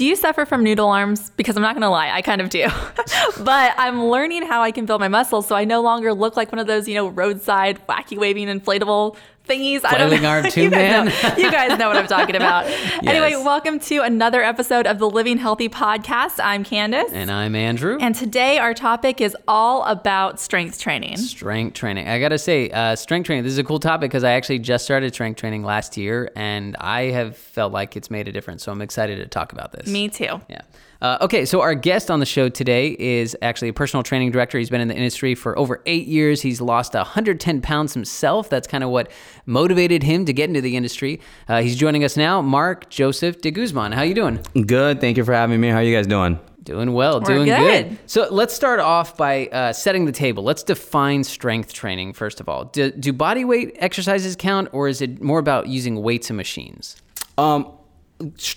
Do you suffer from noodle arms? Because I'm not going to lie, I kind of do. but I'm learning how I can build my muscles so I no longer look like one of those, you know, roadside wacky waving inflatable thingies. I don't Flailing know. arm you, guys man. know, you guys know what I'm talking about. Anyway, welcome to another episode of the Living Healthy podcast. I'm Candace. And I'm Andrew. And today our topic is all about strength training. strength training. I gotta say, uh, strength training. This is a cool topic because I actually just started strength training last year, and I have felt like it's made a difference. So I'm excited to talk about this. Me too. Yeah. Uh, okay, so our guest on the show today is actually a personal training director. He's been in the industry for over eight years. He's lost 110 pounds himself. That's kind of what motivated him to get into the industry. Uh, he's joining us now, Mark Joseph de Guzman. How you doing? Good. Thank you for having me. How are you guys doing? Doing well, We're doing good. good. So let's start off by uh, setting the table. Let's define strength training first of all. Do, do body weight exercises count, or is it more about using weights and machines? Um, sh-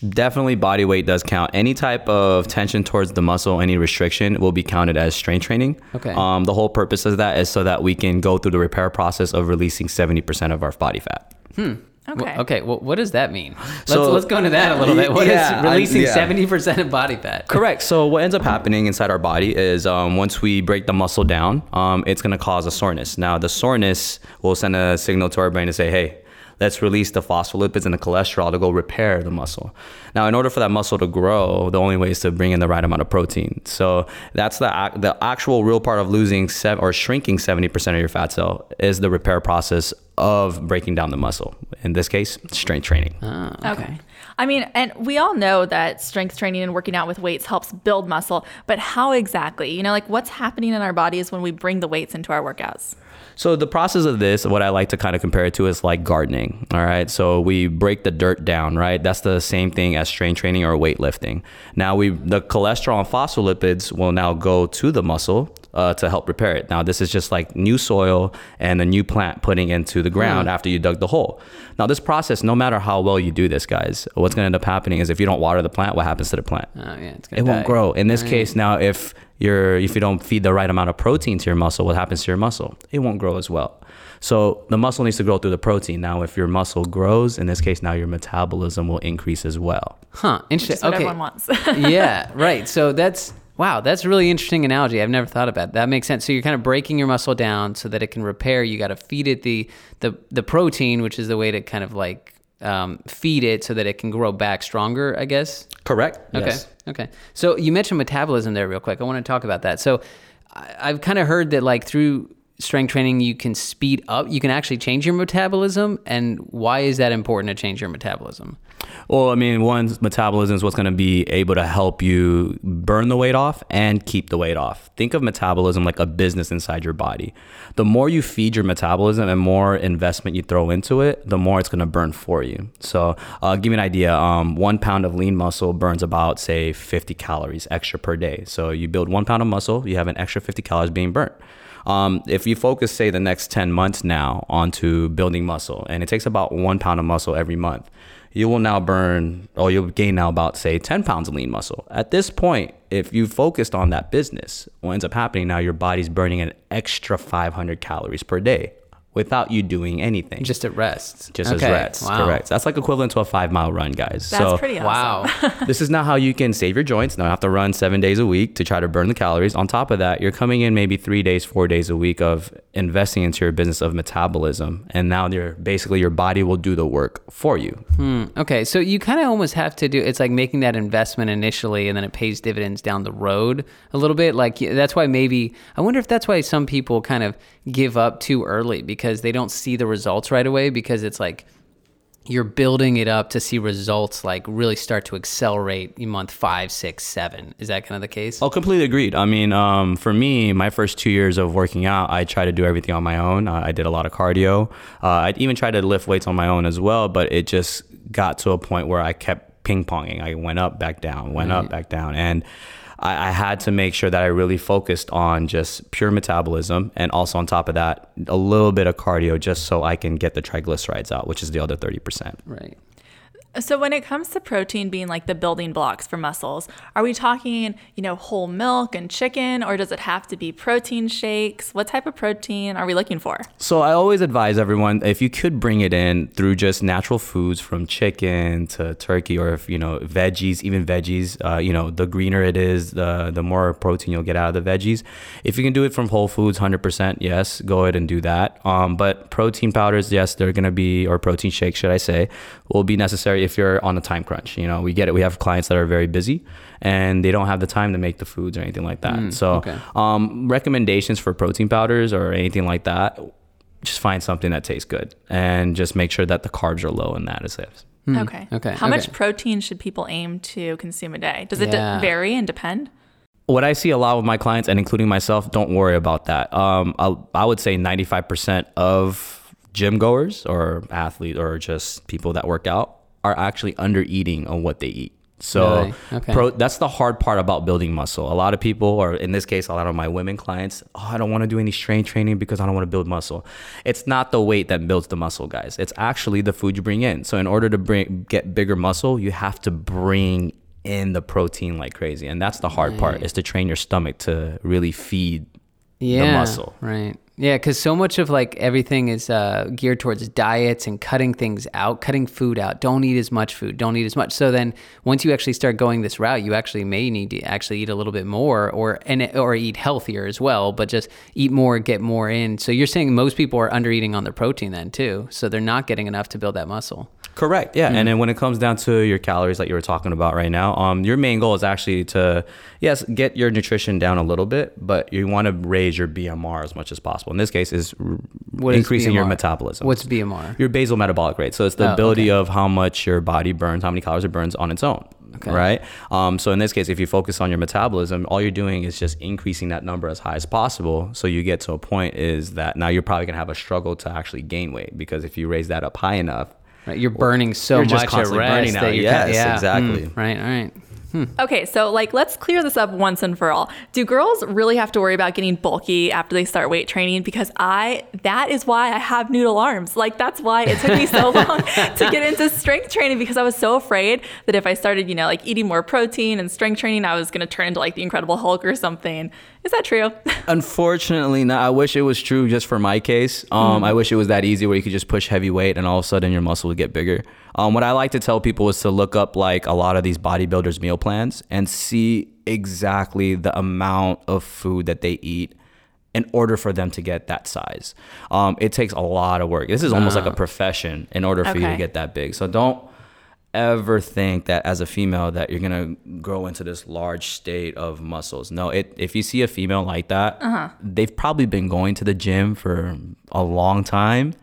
definitely body weight does count. Any type of tension towards the muscle, any restriction will be counted as strength training. Okay. Um, the whole purpose of that is so that we can go through the repair process of releasing 70% of our body fat. Hmm. Okay. Well, okay. Well, what does that mean? Let's So- let's go into that a little bit. What is Yeah, I- releasing yeah. seventy percent of body fat? Correct. So what ends up happening inside our body is um, once we break the muscle down, um, it's going to cause a soreness. Now the soreness will send a signal to our brain to say, "Hey, let's release the phospholipids and the cholesterol to go repair the muscle." Now, in order for that muscle to grow, the only way is to bring in the right amount of protein. So that's the the actual real part of losing sev- or shrinking seventy percent of your fat cell is the repair process of breaking down the muscle. In this case, strength training. Ah, okay. I mean, and we all know that strength training and working out with weights helps build muscle, but how exactly? You know, like what's happening in our bodies when we bring the weights into our workouts? So the process of this, what I like to kind of compare it to is like gardening. All right. So we break the dirt down, right? That's the same thing as strength training or weightlifting. Now we the cholesterol and phospholipids will now go to the muscle uh, to help repair it. Now this is just like new soil and a new plant putting into the ground after you dug the hole. Now this process, no matter how well you do this, guys, what's going to end up happening is if you don't water the plant, what happens to the plant? Oh yeah, it's gonna it won't grow. In this case, now if you're if you don't feed the right amount of protein to your muscle, what happens to your muscle? It won't grow as well. So the muscle needs to grow through the protein. Now, if your muscle grows, in this case, now your metabolism will increase as well. Huh? Interesting. That's what okay. everyone wants. yeah, right. So that's wow, that's a really interesting analogy. I've never thought about. That. that makes sense. So you're kind of breaking your muscle down so that it can repair. You got to feed it the the the protein, which is the way to kind of like um, feed it so that it can grow back stronger. I guess. Correct. Okay. Yes. Okay. So you mentioned metabolism there, real quick. I want to talk about that. So I, I've kind of heard that like through strength training, you can speed up. You can actually change your metabolism. And why is that important to change your metabolism? Well, I mean, one, metabolism is what's going to be able to help you burn the weight off and keep the weight off. Think of metabolism like a business inside your body. The more you feed your metabolism and more investment you throw into it, the more it's going to burn for you. So, uh, give you an idea. Um, one pound of lean muscle burns about, say, 50 calories extra per day. So, you build one pound of muscle, you have an extra 50 calories being burnt. Um, if you focus, say, the next 10 months now onto building muscle, and it takes about one pound of muscle every month, you will now burn, or you'll gain now about, say, 10 pounds of lean muscle. At this point, if you focused on that business, what ends up happening now, your body's burning an extra 500 calories per day without you doing anything. Just at rest. just as Okay. rest. Wow. Correct. That's like equivalent to a five mile run, guys. That's so pretty awesome. Wow. this is not how you can save your joints. Now you have to run seven days a week to try to burn the calories. On top of that, you're coming in maybe three days, four days a week of investing into your business of metabolism, and now you're basically your body will do the work for you. Hmm. Okay, so you kind of almost have to do. It's like making that investment initially, and then it pays dividends down the road a little bit. Like that's why maybe I wonder if that's why some people kind of give up too early because they don't see the results right away because it's like you're building it up to see results like really start to accelerate in month five, six, seven. Is that kind of the case? Oh, completely agreed. I mean, um, for me, my first two years of working out, I tried to do everything on my own. Uh, I did a lot of cardio. Uh, I even tried to lift weights on my own as well, but it just got to a point where I kept ping ponging. I went up, back down, went up, back down, and I, I had to make sure that I really focused on just pure metabolism, and also on top of that, a little bit of cardio, just so I can get the triglycerides out, which is the other thirty percent. Right. So when it comes to protein being like the building blocks for muscles, are we talking, you know, whole milk and chicken or does it have to be protein shakes? What type of protein are we looking for? So I always advise everyone if you could bring it in through just natural foods from chicken to turkey or if you know veggies, even veggies, uh, you know, the greener it is, the the more protein you'll get out of the veggies. If you can do it from whole foods 100%, yes, go ahead and do that. Um, but protein powders, yes, they're going to be or protein shakes, should I say, will be necessary if you're on a time crunch. You know, we get it. We have clients that are very busy and they don't have the time to make the foods or anything like that. so, okay. um, recommendations for protein powders or anything like that, just find something that tastes good and just make sure that the carbs are low in that as if. Okay. okay, How much protein should people aim to consume a day? Does it d- Yeah. vary and depend? What I see a lot with my clients and including myself, don't worry about that. Um, I, I would say 95% of gym goers or athletes or just people that work out are actually under eating on what they eat. So Really? Okay. pro, that's the hard part about building muscle. A lot of people, or in this case, a lot of my women clients, oh, I don't want to do any strength training because I don't want to build muscle. It's not the weight that builds the muscle, guys. It's actually the food you bring in. So in order to bring get bigger muscle, you have to bring in the protein like crazy, and that's the hard part is to train your stomach to really feed yeah, muscle. Right. Yeah, because so much of like everything is uh, geared towards diets and cutting things out, cutting food out. Don't eat as much food. Don't eat as much. So then, once you actually start going this route, you actually may need to actually eat a little bit more, or and or eat healthier as well. But just eat more, get more in. So you're saying most people are under eating on their protein then too. So they're not getting enough to build that muscle. Correct. Yeah. And then when it comes down to your calories like you were talking about right now, um, your main goal is actually to, yes, get your nutrition down a little bit, but you want to raise your BMR as much as possible. In this case, is What is increasing your BMR? metabolism. What's BMR? your basal metabolic rate? So it's the Oh, ability of how much your body burns, how many calories it burns on its own. Okay. Right. Um, so in this case, if you focus on your metabolism, all you're doing is just increasing that number as high as possible. So you get to a point is that now you're probably gonna have a struggle to actually gain weight because if you raise that up high enough, Right. You're burning so You're just much at constantly burning that out. Yes, yeah. exactly. Mm, right. All right. Okay, so like let's clear this up once and for all. Do girls really have to worry about getting bulky after they start weight training? Because I that is why I have noodle arms. Like that's why it took me so long to get into strength training because I was so afraid that if I started, you know, like eating more protein and strength training, I was gonna turn into like the Incredible Hulk or something. Is that true? Unfortunately, no. I wish it was true just for my case. Um, I wish it was that easy where you could just push heavy weight and all of a sudden your muscle would get bigger. Um, what I like to tell people is to look up like a lot of these bodybuilders' meal plans and see exactly the amount of food that they eat in order for them to get that size. Um, it takes a lot of work. This is almost like a profession in order for you to get that big. So don't ever think that as a female that you're gonna grow into this large state of muscles. No, it if you see a female like that, they've probably been going to the gym for a long time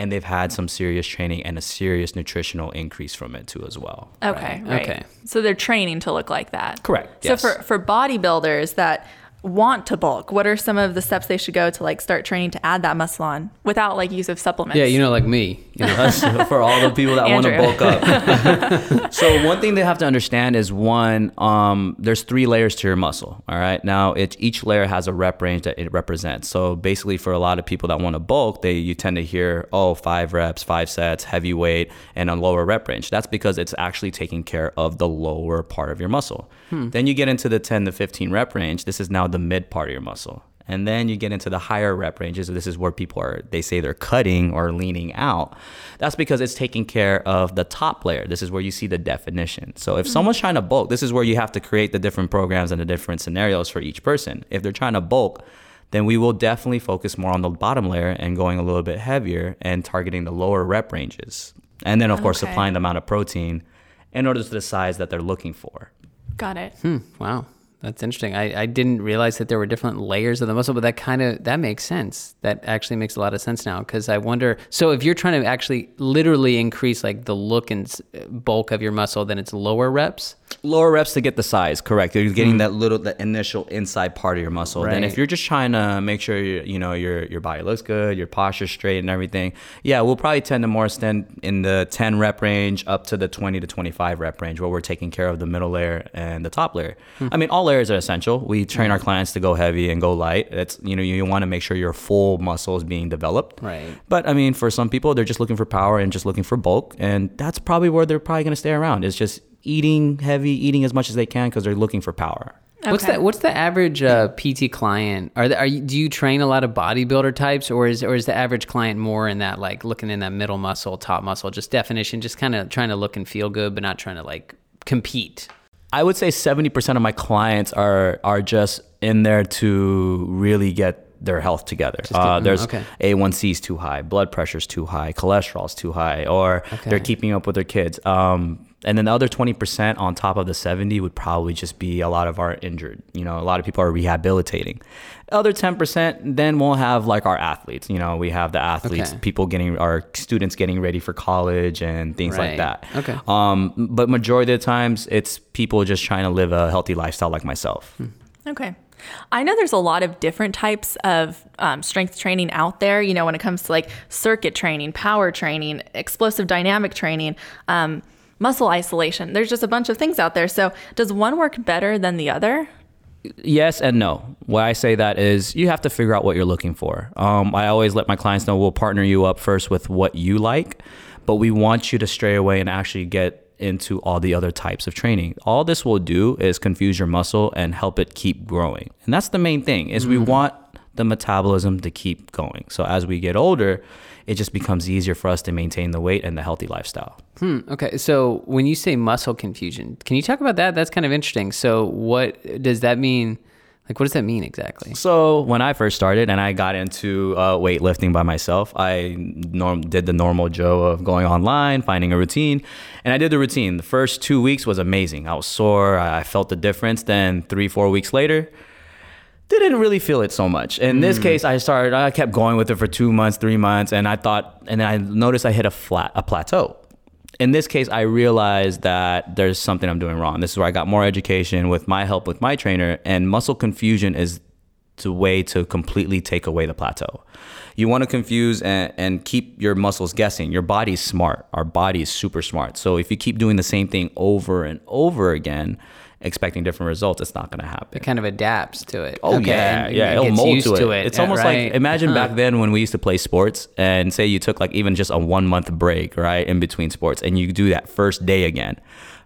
and they've had some serious training and a serious nutritional increase from it too as well. Okay, right. Okay. So they're training to look like that. Correct, So yes. for for bodybuilders that want to bulk, what are some of the steps they should go to like start training to add that muscle on without like use of supplements? Yeah, you know, like me. You know, for all the people that want to bulk up. so one thing they have to understand is one, um, there's three layers to your muscle. All right. Now it, each layer has a rep range that it represents. So basically, for a lot of people that want to bulk, they you tend to hear oh five reps, five sets, heavy weight, and a lower rep range. That's because it's actually taking care of the lower part of your muscle. Then you get into the 10 to 15 rep range. This is now the mid part of your muscle. And then you get into the higher rep ranges. This is where people are, they say they're cutting or leaning out. That's because it's taking care of the top layer. This is where you see the definition. So if someone's trying to bulk, this is where you have to create the different programs and the different scenarios for each person. If they're trying to bulk, then we will definitely focus more on the bottom layer and going a little bit heavier and targeting the lower rep ranges. And then, of course, Okay. supplying the amount of protein in order to the size that they're looking for. Got it. Hmm, wow, that's interesting. I, I didn't realize that there were different layers of the muscle, but that kind of that makes sense. That actually makes a lot of sense now because I wonder. So if you're trying to actually literally increase like the look and bulk of your muscle, then it's lower reps. lower reps to get the size correct you're getting mm. that little the initial inside part of your muscle then if you're just trying to make sure you you know your your body looks good your posture straight and everything yeah we'll probably tend to more extend in the 10 rep range up to the 20 to 25 rep range where we're taking care of the middle layer and the top layer hmm. i mean all layers are essential. We train our clients to go heavy and go light. It's you know you want to make sure your full muscle is being developed. Right. But I mean, for some people, they're just looking for power and just looking for bulk, and that's probably where they're probably going to stay around. It's just eating heavy, eating as much as they can because they're looking for power. What's Okay. that? What's the average uh, PT client? Are, the, are you, do you train a lot of bodybuilder types, or is or is the average client more in that like looking in that middle muscle, top muscle, just definition, just kind of trying to look and feel good, but not trying to like compete? I would say 70% of my clients are are just in there to really get their health together. get- Uh, mm, there's okay. A1C is too high, blood pressure's too high, cholesterol's too high, or they're keeping up with their kids. Um, and then the other 20% on top of the 70 would probably just be a lot of our injured. You know, a lot of people are rehabilitating. Other 10% then we'll have like our athletes. You know, we have the athletes, Okay. people getting our students getting ready for college and things Right. like that. Okay. Um, but majority of the times, it's people just trying to live a healthy lifestyle like myself. Okay. I know there's a lot of different types of um, strength training out there, you know, when it comes to like circuit training, power training, explosive dynamic training, um, muscle isolation. There's just a bunch of things out there. So, does one work better than the other? Yes and no. Why I say that is you have to figure out what you're looking for. Um, I always let my clients know we'll partner you up first with what you like, but we want you to stray away and actually get into all the other types of training. All this will do is confuse your muscle and help it keep growing. And that's the main thing is we want the metabolism to keep going. So as we get older, it just becomes easier for us to maintain the weight and the healthy lifestyle. Hmm. Okay. So when you say muscle confusion, can you talk about that? That's kind of interesting. So what does that mean? Like, what does that mean exactly? So when I first started and I got into uh, weightlifting by myself, I norm- did the normal Joe of going online, finding a routine, and I did the routine. The first two weeks was amazing. I was sore. I I felt the difference. Then three, four weeks later, didn't really feel it so much. In this hmm. case, I started. I kept going with it for two months, three months, and I thought, and then I noticed I hit a flat, a plateau. In this case, I realized that there's something I'm doing wrong. This is where I got more education with my help with my trainer, and muscle confusion is the way to completely take away the plateau. You want to confuse and, and keep your muscles guessing. Your body's smart. Our body is super smart. So if you keep doing the same thing over and over again, expecting different results, it's not going to happen. It kind of adapts to it. Oh Okay, yeah, and- yeah, it'll gets mold used to it. It's Yeah, almost right. like imagine Huh. back uh-huh. then when we used to play sports, and say you took like even just a one month break, right, in between sports, and you do that first day again.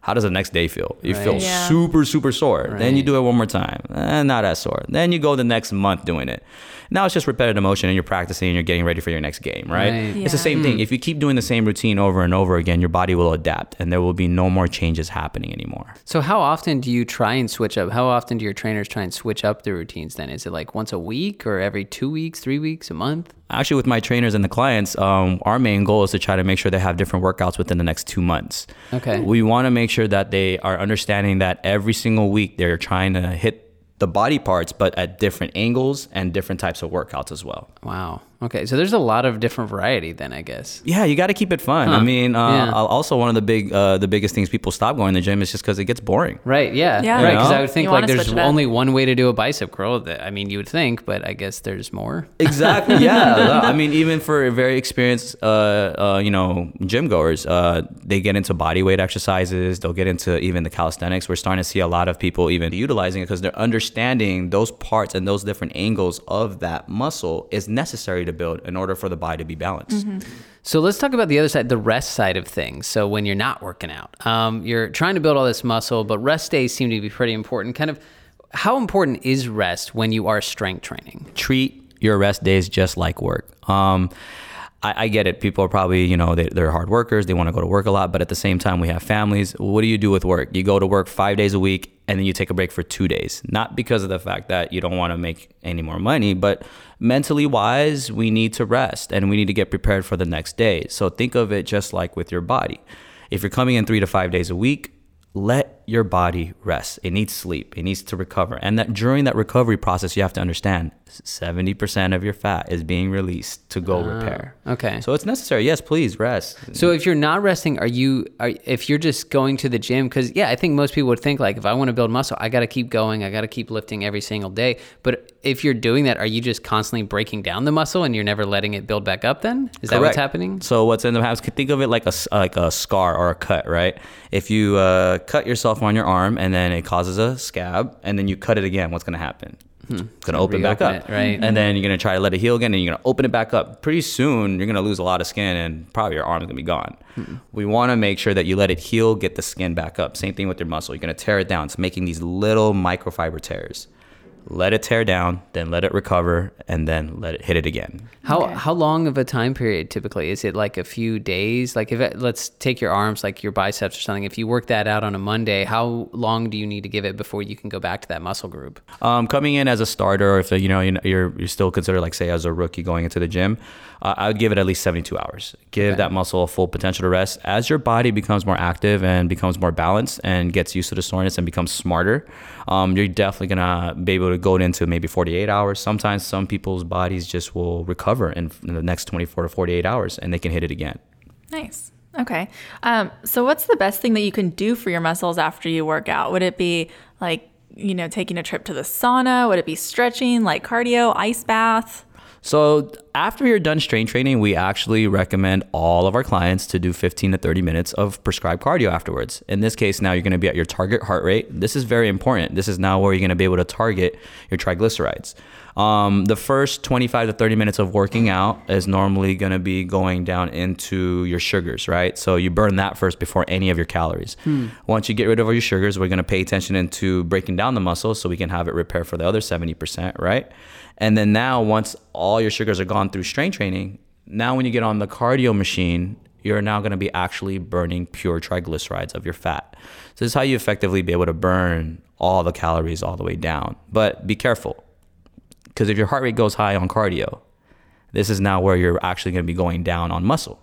How does the next day feel? You feel Yeah. super, super sore. Then you do it one more time, eh, not as sore. Then you go the next month doing it. Now it's just repetitive motion, and you're practicing, and you're getting ready for your next game, right? Right. It's the Yeah. same thing. If you keep doing the same routine over and over again, your body will adapt, and there will be no more changes happening anymore. So how often do you try and switch up? How often do your trainers try and switch up the routines? Then is it like once a week or every two weeks, three weeks, a month? Actually with my trainers and the clients um, our main goal is to try to make sure they have different workouts within the next two months Okay. we want to make sure that they are understanding that every single week they're trying to hit the body parts but at different angles and different types of workouts as well Wow. Okay. So there's a lot of different variety then, I guess. yeah you got to keep it fun i mean uh, Yeah. also one of the big uh, the biggest things people stop going to the gym is just because it gets boring Right. Yeah. Yeah. Right. Because? I would think You like there's switch it up. only one way to do a bicep curl. That I mean, you would think, but I guess there's more. Exactly. Yeah. I mean, even for very experienced, uh, uh, you know, gym goers, uh, they get into body weight exercises. They'll get into even the calisthenics. We're starting to see a lot of people even utilizing it because they're understanding those parts and those different angles of that muscle is necessary to build in order for the buy to be balanced. So let's talk about the other side, the rest side of things. So when you're not working out, um, you're trying to build all this muscle, but rest days seem to be pretty important. Kind of, how important is rest when you are strength training? treat your rest days just like work. Um, I, I get it. People are probably, you know, they, they're hard workers. They want to go to work a lot, but at the same time, we have families. What do you do with work? You go to work five days a week and then you take a break for two days. Not because of the fact that you don't want to make any more money, but mentally wise, we need to rest and we need to get prepared for the next day. So think of it just like with your body. If you're coming in three to five days a week, let your body rest. It needs sleep. It needs to recover. And that during that recovery process, you have to understand 70% of your fat is being released to go repair. okay. So it's necessary. Yes, please rest. So if you're not resting, are you? Are, if you're just going to the gym, because yeah, I think most people would think like, if I want to build muscle, I got to keep going, I got to keep lifting every single day. But if you're doing that, are you just constantly breaking down the muscle and you're never letting it build back up? Then is that what's happening? So what's in the house? Think of it like a like a scar or a cut, right? If you uh, cut yourself on your arm, and then it causes a scab, and then you cut it again. What's gonna happen? Hmm. It's gonna open back up, it, right. And then you're gonna try to let it heal again, and you're gonna open it back up. Pretty soon, you're gonna lose a lot of skin, and probably your arm's gonna be gone. Hmm. We want to make sure that you let it heal, get the skin back up. Same thing with your muscle. You're gonna tear it down. It's making these little microfiber tears. Let it tear down, then let it recover, and then let it hit it again. How Okay. how long of a time period typically? Is it like a few days? Like if it, let's take your arms, like your biceps or something. If you work that out on a Monday, how long do you need to give it before you can go back to that muscle group? Um, coming in as a starter, or if you know you're you're still considered like say as a rookie going into the gym, uh, I would give it at least 72 hours. Give Okay. that muscle a full potential to rest. As your body becomes more active and becomes more balanced and gets used to the soreness and becomes smarter, um, you're definitely gonna be able to go into maybe 48 hours. Sometimes some people's bodies just will recover in, in the next 24 to 48 hours and they can hit it again. Nice. Okay. Um, so, what's the best thing that you can do for your muscles after you work out? Would it be like, you know, taking a trip to the sauna? Would it be stretching, like cardio, ice bath? So after you're done strength training, we actually recommend all of our clients to do 15 to 30 minutes of prescribed cardio afterwards. In this case, now you're going to be at your target heart rate. This is very important. This is now where you're going to be able to target your triglycerides. Um, the first 25 to 30 minutes of working out is normally going to be going down into your sugars, right? So you burn that first before any of your calories. Once you get rid of all your sugars, we're going to pay attention into breaking down the muscle so we can have it repair for the other 70%, right? And then now, once all your sugars are gone through strength training, now when you get on the cardio machine, you're now going to be actually burning pure triglycerides of your fat. So this is how you effectively be able to burn all the calories all the way down. But be careful, because if your heart rate goes high on cardio, this is now where you're actually going to be going down on muscle.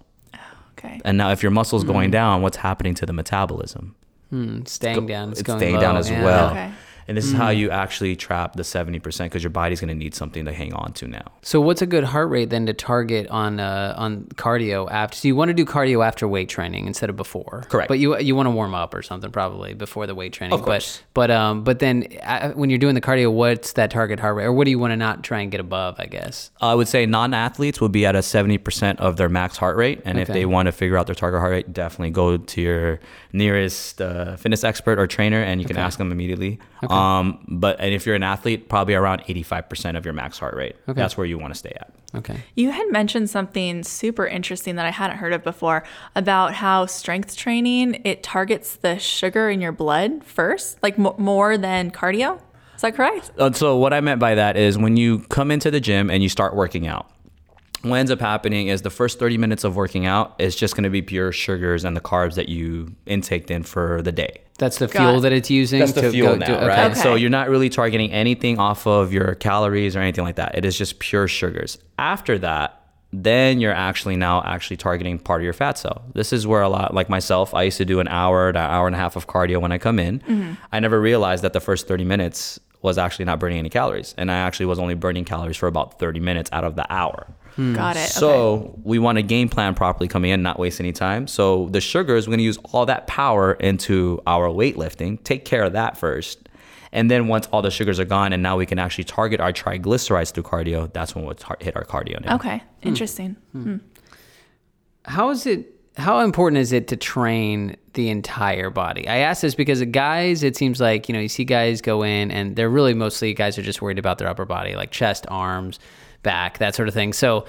Okay. And now, if your muscle's going down, what's happening to the metabolism? Hmm, staying down. It's, it's going staying low, down as yeah. well. Okay. And this is how you actually trap the 70% because your body's going to need something to hang on to now. So what's a good heart rate then to target on uh, on cardio after? So you want to do cardio after weight training instead of before, Correct. But you you want to warm up or something probably before the weight training. Of course. But but um but then uh, when you're doing the cardio, what's that target heart rate, or what do you want to not try and get above? I guess. I would say non-athletes will be at a 70% of their max heart rate. And if they want to figure out their target heart rate, definitely go to your nearest uh, fitness expert or trainer and you can ask them immediately. Um, but and if you're an athlete, probably around 85% of your max heart rate. Okay. That's where you want to stay at. Okay. You had mentioned something super interesting that I hadn't heard of before about how strength training it targets the sugar in your blood first, like mo more than cardio. Is that correct? Uh, so what I meant by that is when you come into the gym and you start working out, what ends up happening is the first 30 minutes of working out is just going to be pure sugars and the carbs that you intaked in for the day. That's the Got fuel it. that it's using. That's the to fuel go now, do- okay. right? Okay. So you're not really targeting anything off of your calories or anything like that. It is just pure sugars. After that, then you're actually now actually targeting part of your fat cell. This is where a lot, like myself, I used to do an hour to hour and a half of cardio when I come in. Mm-hmm. I never realized that the first 30 minutes was actually not burning any calories. And I actually was only burning calories for about 30 minutes out of the hour. Hmm. Got it. okay. So we want to game plan properly coming in, not waste any time. So the sugars, we're going to use all that power into our weightlifting. Take care of that first. And then once all the sugars are gone and now we can actually target our triglycerides through cardio, that's when we'll tar- hit our cardio now. Okay. Hmm. Interesting. Hmm. hmm. How is it? How important is it to train the entire body? I ask this because guys, it seems like you know you see guys go in and they're really mostly guys are just worried about their upper body, like chest, arms, back, that sort of thing. So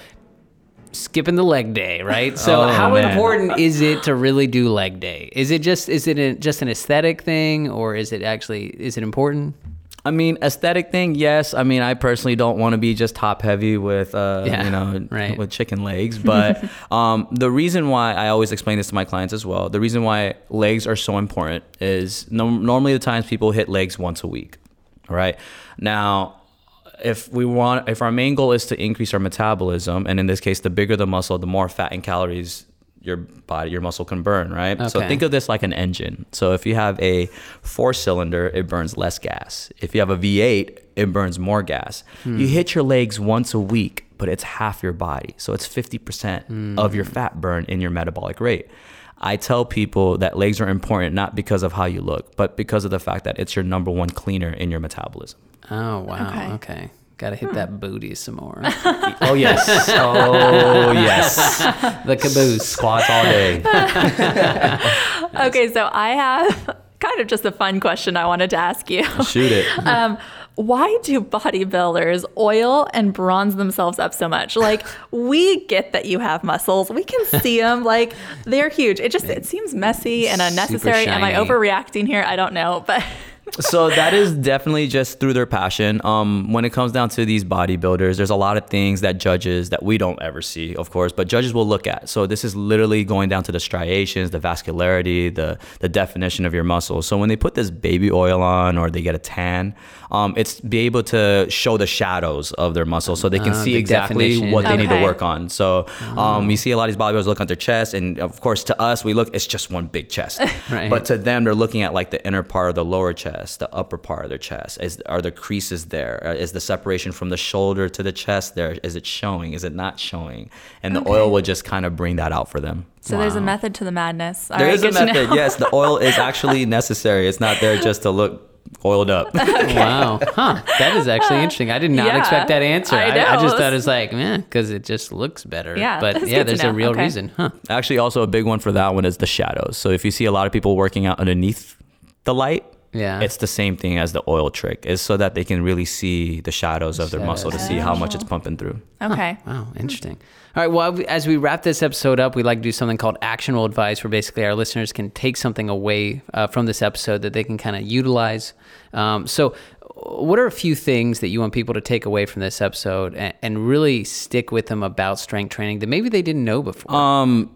skipping the leg day, right? So Oh, how man. important is it to really do leg day? Is it just is it a, just an aesthetic thing, or is it actually is it important? I mean, aesthetic thing, yes. I mean, I personally don't want to be just top heavy with, uh, Yeah, you know, right. with chicken legs. But um, the reason why I always explain this to my clients as well, the reason why legs are so important is no, normally the times people hit legs once a week, right? Now, if we want, if our main goal is to increase our metabolism, and in this case, the bigger the muscle, the more fat and calories your body, your muscle can burn, right? So think of this like an engine. So if you have a four cylinder, it burns less gas. If you have a V8, it burns more gas. Hmm. You hit your legs once a week, but it's half your body. So it's 50% of your hmm. fat burn in your metabolic rate. I tell people that legs are important not because of how you look, but because of the fact that it's your number one cleaner in your metabolism. Oh wow, Okay. okay. Got to hit that booty some more. Oh yes. oh yes. the caboose. Squats all day. Okay, so I have kind of just a fun question I wanted to ask you. Shoot it. Um, why do bodybuilders oil and bronze themselves up so much? Like, we get that you have muscles, we can see them, like they're huge. It just it seems messy and unnecessary. Am I overreacting here? I don't know, but so that is definitely just through their passion. Um, when it comes down to these bodybuilders, there's a lot of things that judges that we don't ever see, of course, but judges will look at. So this is literally going down to the striations, the vascularity, the the definition of your muscles. So when they put this baby oil on or they get a tan, um, it's be able to show the shadows of their muscles, so they can Ah, see the exactly definition. what they need to work on. So um, you see a lot of these bodybuilders look at their chest, and of course to us we look, it's just one big chest. Right. But to them, they're looking at like the inner part of the lower chest, the upper part of their chest. Is are the creases there? Uh, the separation from the shoulder to the chest there? Is it showing? Is it not showing? And the Okay. oil will just kind of bring that out for them. so there's a method to the madness. All There right, is a method. Yes, the oil is actually necessary. It's not there just to look oiled up. Wow. Huh. That is actually interesting. I did not Yeah, expect that answer. I I, I, just know. thought it's like, man, because it just looks better. Yeah, But that's yeah, there's a real Okay. reason. Huh. Actually, also a big one for that one is the shadows. So if you see a lot of people working out underneath the light, Yeah. it's the same thing as the oil trick. Is so that they can really see the shadows of their muscle to see how much it's pumping through. Okay. Wow, interesting. All right, well, as we wrap this episode up, we like to do something called actionable advice, where basically our listeners can take something away uh, from this episode that they can kind of utilize. Um, so, what are a few things that you want people to take away from this episode and, and really stick with them about strength training that maybe they didn't know before? Um,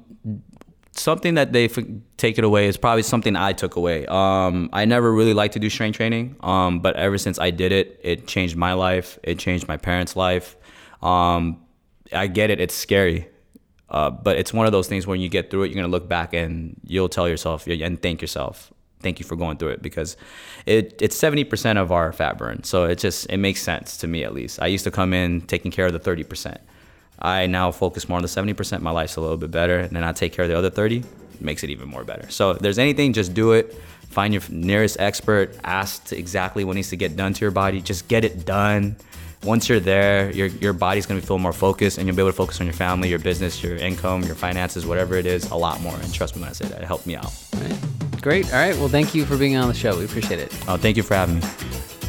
something that they f- take it away is probably something I took away. Um, I never really liked to do strength training, um, but ever since I did it, it changed my life. It changed my parents' life. Um, I get it; it's scary, uh, but it's one of those things when you get through it, you're gonna look back and you'll tell yourself and thank yourself. Thank you for going through it because it, it's 70% of our fat burn. So it just it makes sense to me at least. I used to come in taking care of the 30%. I now focus more on the 70%. My life's a little bit better. And then I take care of the other 30, makes it even more better. So if there's anything, just do it. Find your nearest expert. Ask to exactly what needs to get done to your body. Just get it done. Once you're there, your, your body's gonna feel more focused and you'll be able to focus on your family, your business, your income, your finances, whatever it is, a lot more. And trust me when I say that, it helped me out. Right. Great. All right. Well, thank you for being on the show. We appreciate it. Oh, thank you for having me.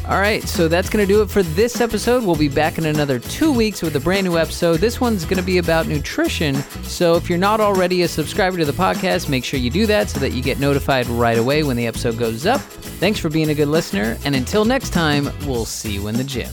All right, so that's going to do it for this episode. We'll be back in another two weeks with a brand new episode. This one's going to be about nutrition. So if you're not already a subscriber to the podcast, make sure you do that so that you get notified right away when the episode goes up. Thanks for being a good listener. And until next time, we'll see you in the gym.